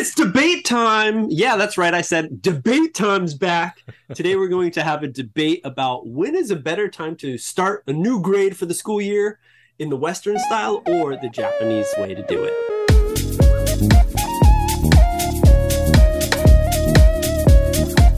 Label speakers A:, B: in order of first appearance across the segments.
A: It's debate time. Yeah, that's right. I said debate time's back. Today we're going to have a debate about when is a better time to start a new grade for the school year in the Western style or the Japanese way to do it.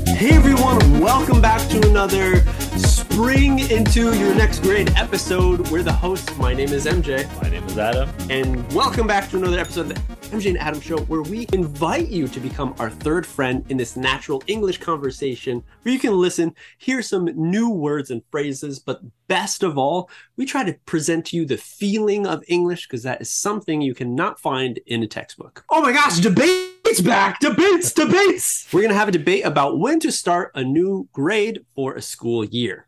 A: Hey everyone, welcome back to another spring into your next grade episode. We're the hosts. My name is MJ.
B: My name is Adam.
A: And welcome back to another episode of the MJ and Adam Show, where we invite you to become our third friend in this natural English conversation where you can listen, hear some new words and phrases, but best of all, we try to present to you the feeling of English because that is something you cannot find in a textbook. Oh my gosh, debates back! Debates, debates! We're going to have a debate about when to start a new grade for a school year.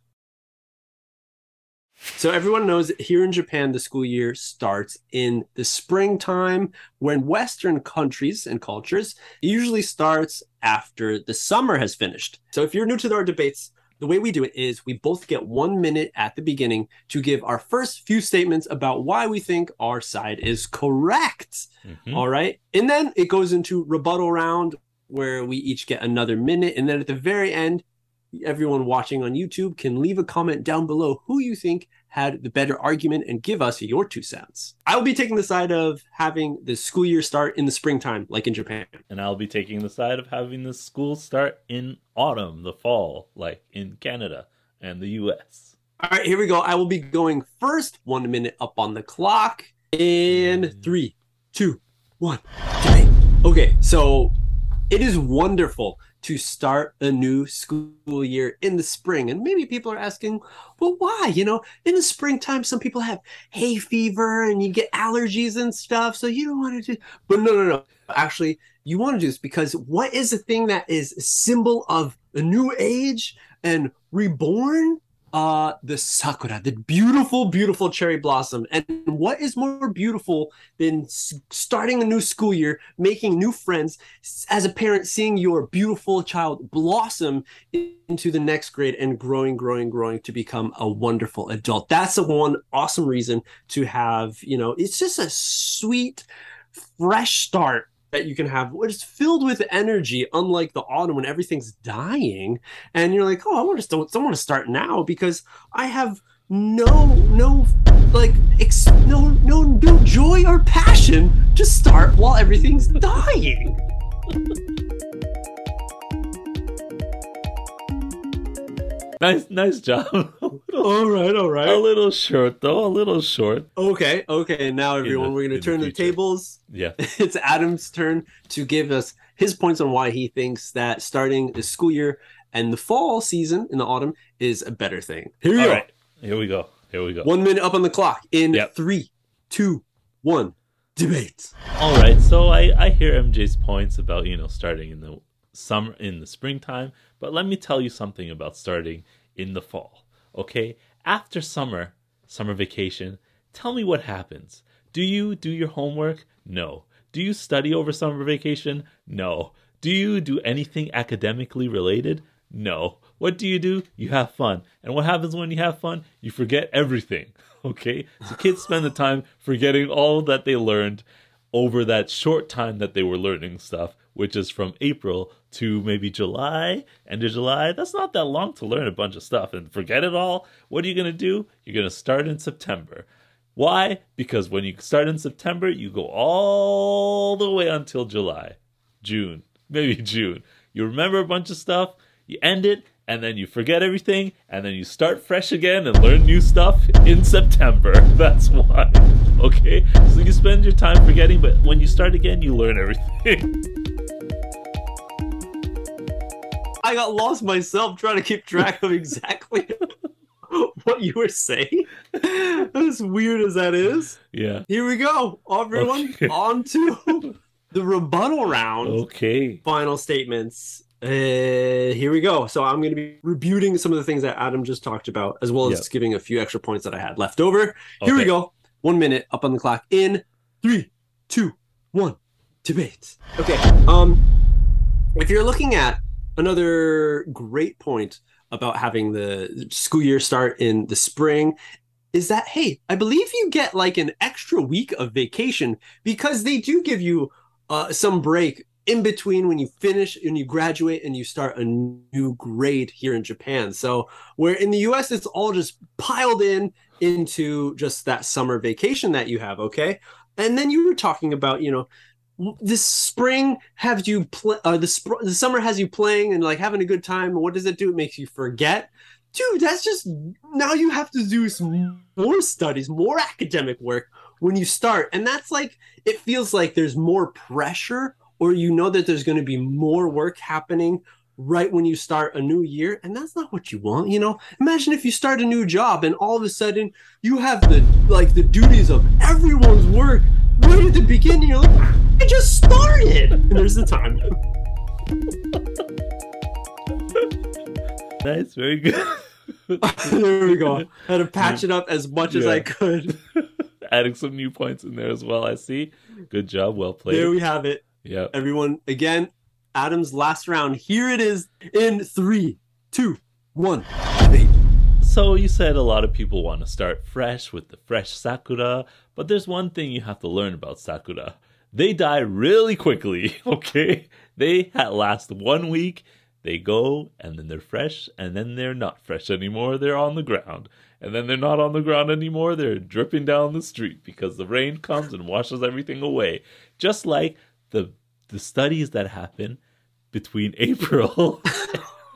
A: So everyone knows that here in Japan, the school year starts in the springtime, when Western countries and cultures usually starts after the summer has finished. So if you're new to our debates, the way we do it is we both get one minute at the beginning to give our first few statements about why we think our side is correct. Mm-hmm. All right. And then it goes into rebuttal round where we each get another minute. And then at the very end, everyone watching on YouTube can leave a comment down below who you think had the better argument and give us your two cents. I will be taking the side of having the school year start in the springtime, like in Japan.
B: And I'll be taking the side of having the school start in autumn, the fall, like in Canada and the US.
A: All right, here we go. I will be going first, one minute up on the clock. In mm. three, two, one. Okay, so it is wonderful to start a new school year in the spring. And maybe people are asking, well, why? You know, in the springtime, some people have hay fever and you get allergies and stuff. So you don't want to do, but no, no, no. Actually, you want to do this because what is the thing that is a symbol of a new age and reborn? Uh the sakura the beautiful beautiful cherry blossom. And what is more beautiful than starting a new school year making new friends as a parent seeing your beautiful child blossom into the next grade and growing growing growing to become a wonderful adult? That's the one awesome reason to have you know it's just a sweet fresh start that you can have it's filled with energy unlike the autumn when everything's dying. And you're like oh i want to start, I want to start now because i have no no like ex- no no no joy or passion to start while everything's dying.
B: Nice nice job
A: all right all right.
B: A little short though a little short.
A: Okay okay now everyone the, we're gonna turn the, the tables.
B: Yeah.
A: It's adam's turn to give us his points on why he thinks that starting the school year and the fall season in the autumn is a better thing.
B: Here we all go. right. here we go. Here we go.
A: One minute up on the clock in yep. three two one. Debate.
B: All right so i i hear mj's points about you know starting in the summer in the springtime, but let me tell you something about starting in the fall. Okay? After summer, summer vacation, tell me what happens. Do you do your homework? No. Do you study over summer vacation? No. Do you do anything academically related? No. What do you do? You have fun. And what happens when you have fun? You forget everything. Okay? So kids spend the time forgetting all that they learned over that short time that they were learning stuff which is from April to maybe July, end of July. That's not that long to learn a bunch of stuff and forget it all. What are you going to do? You're going to start in September. Why? Because when you start in September, you go all the way until July, June, maybe June. You remember a bunch of stuff, you end it, and then you forget everything, and then you start fresh again and learn new stuff in September. That's why. Okay? So you spend your time forgetting, but when you start again, you learn everything.
A: I got lost myself trying to keep track of exactly what you were saying. As weird as that is.
B: Yeah.
A: Here we go. Everyone, okay. on to the rebuttal round.
B: Okay.
A: Final statements. Uh, here we go. So I'm going to be rebuting some of the things that Adam just talked about, as well as yep. giving a few extra points that I had left over. Here we go. One minute up on the clock. In three, two, one. Debate. Okay. Um, if you're looking at another great point about having the school year start in the spring is that hey i believe you get like an extra week of vacation because they do give you uh, some break in between when you finish and you graduate and you start a new grade here in Japan. So where in the US it's all just piled in into just that summer vacation that you have, okay? And then you were talking about, you know, this spring have you play uh, the sp- the summer has you playing and like having a good time. What does it do? It makes you forget. Dude, that's just now you have to do some more studies, more academic work when you start. And that's like it feels like there's more pressure or you know that there's going to be more work happening right when you start a new year and that's not what you want you know? Imagine if you start a new job and all of a sudden you have the like the duties of everyone's work right at the beginning you're like i just started! And there's the time.
B: That's very good.
A: There we go. I had to patch it up as much yeah. as i could.
B: Adding some new points in there as well i see. Good job well played.
A: there we have it
B: yeah
A: everyone again Adam's last round. Here it is in three, two, one.
B: So you said a lot of people want to start fresh with the fresh sakura, but there's one thing you have to learn about sakura. They die really quickly, okay? They last one week, they go, and then they're fresh, and then they're not fresh anymore. They're on the ground. And then they're not on the ground anymore. They're dripping down the street because the rain comes and washes everything away. Just like the the studies that happen between April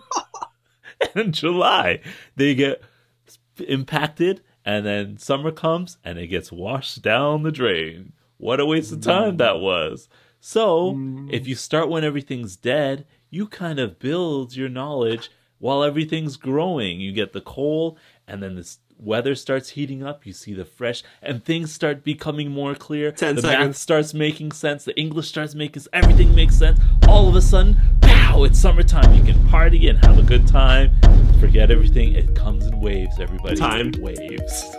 B: and July. They get impacted, and then summer comes and it gets washed down the drain. What a waste of time mm. that was. So, mm. if you start when everything's dead, you kind of build your knowledge while everything's growing. You get the coal, and then this weather starts heating up, you see the fresh, and things start becoming more clear.
A: Ten
B: the
A: seconds.
B: math starts making sense. The English starts making everything makes sense. All of a sudden, pow! It's summertime. You can party and have a good time. Forget everything. It comes in waves. Everybody,
A: time
B: waves.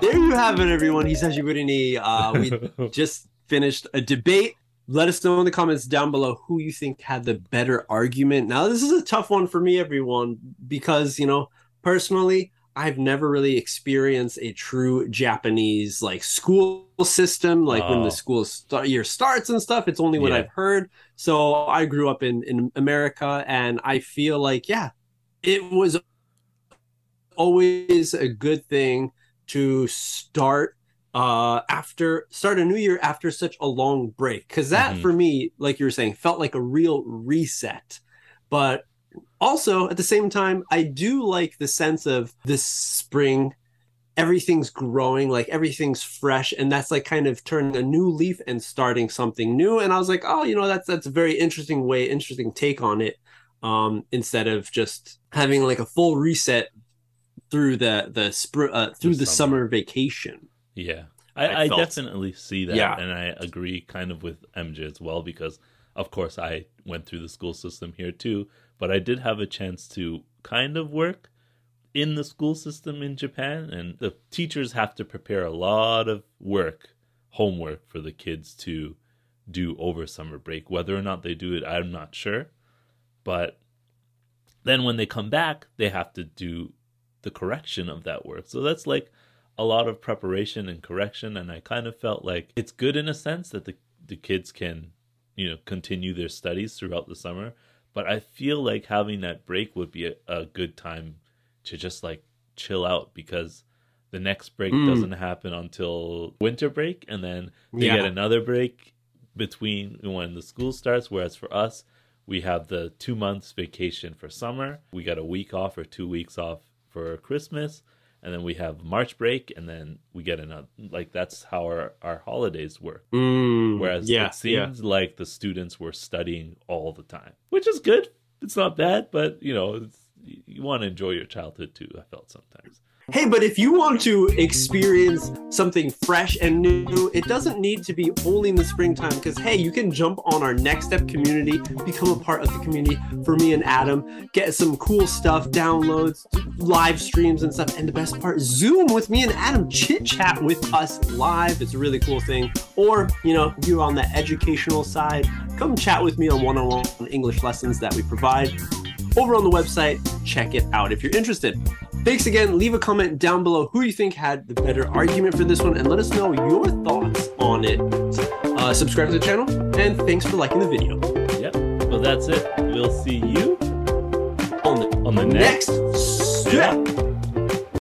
A: There you have it, everyone. He says you Hisashi Uh, we just finished a debate let us know in the comments down below who you think had the better argument. Now, this is a tough one for me, everyone, because, you know, personally, I've never really experienced a true Japanese like school system, like oh. when the oh. school start, year starts and stuff. It's only what yeah. I've heard. So I grew up in in America, and I feel like yeah, it was always a good thing to start uh after start a new year after such a long break because that mm-hmm. for me like you were saying felt like a real reset but also at the same time i do like the sense of this spring everything's growing like everything's fresh and that's like kind of turning a new leaf and starting something new and i was like oh you know that's that's a very interesting way interesting take on it um instead of just having like a full reset through the the spring uh, through the summer. summer. vacation
B: yeah i, I, I definitely see that yeah. and i agree kind of with mj as well because of course i went through the school system here too but I did have a chance to kind of work in the school system in Japan, and the teachers have to prepare a lot of work, homework for the kids to do over summer break. Whether or not they do it, I'm not sure. But then when they come back, they have to do the correction of that work. So that's like a lot of preparation and correction. And I kind of felt like it's good in a sense that the, the kids can, you know, continue their studies throughout the summer. But I feel like having that break would be a, a good time to just like chill out because the next break mm. doesn't happen until winter break. And then they yeah. get another break between when the school starts. Whereas for us we have the 2 months vacation for summer. We got a week off or 2 weeks off for christmas and then we have March break, and then we get another. Like that's how our our holidays work.
A: Mm,
B: Whereas
A: yeah,
B: it seems yeah. like the students were studying all the time, which is good. It's not bad, but you know, you want to enjoy your childhood too. I felt sometimes.
A: Hey, but if you want to experience something fresh and new, it doesn't need to be only in the springtime because, hey, you can jump on our Next Step community, become a part of the community for me and Adam, get some cool stuff, downloads, live streams and stuff. And the best part, Zoom with me and Adam, chit chat with us live. It's a really cool thing. Or, you know, if you're on the educational side, come chat with me on one on one English lessons that we provide over on the website. Check it out if you're interested. Thanks again. Leave a comment down below who you think had the better argument for this one and let us know your thoughts on it. Uh, subscribe to the channel, and thanks for liking the video.
B: Yep. Well, that's it. We'll see you
A: On the
B: on the
A: next
B: next
A: step.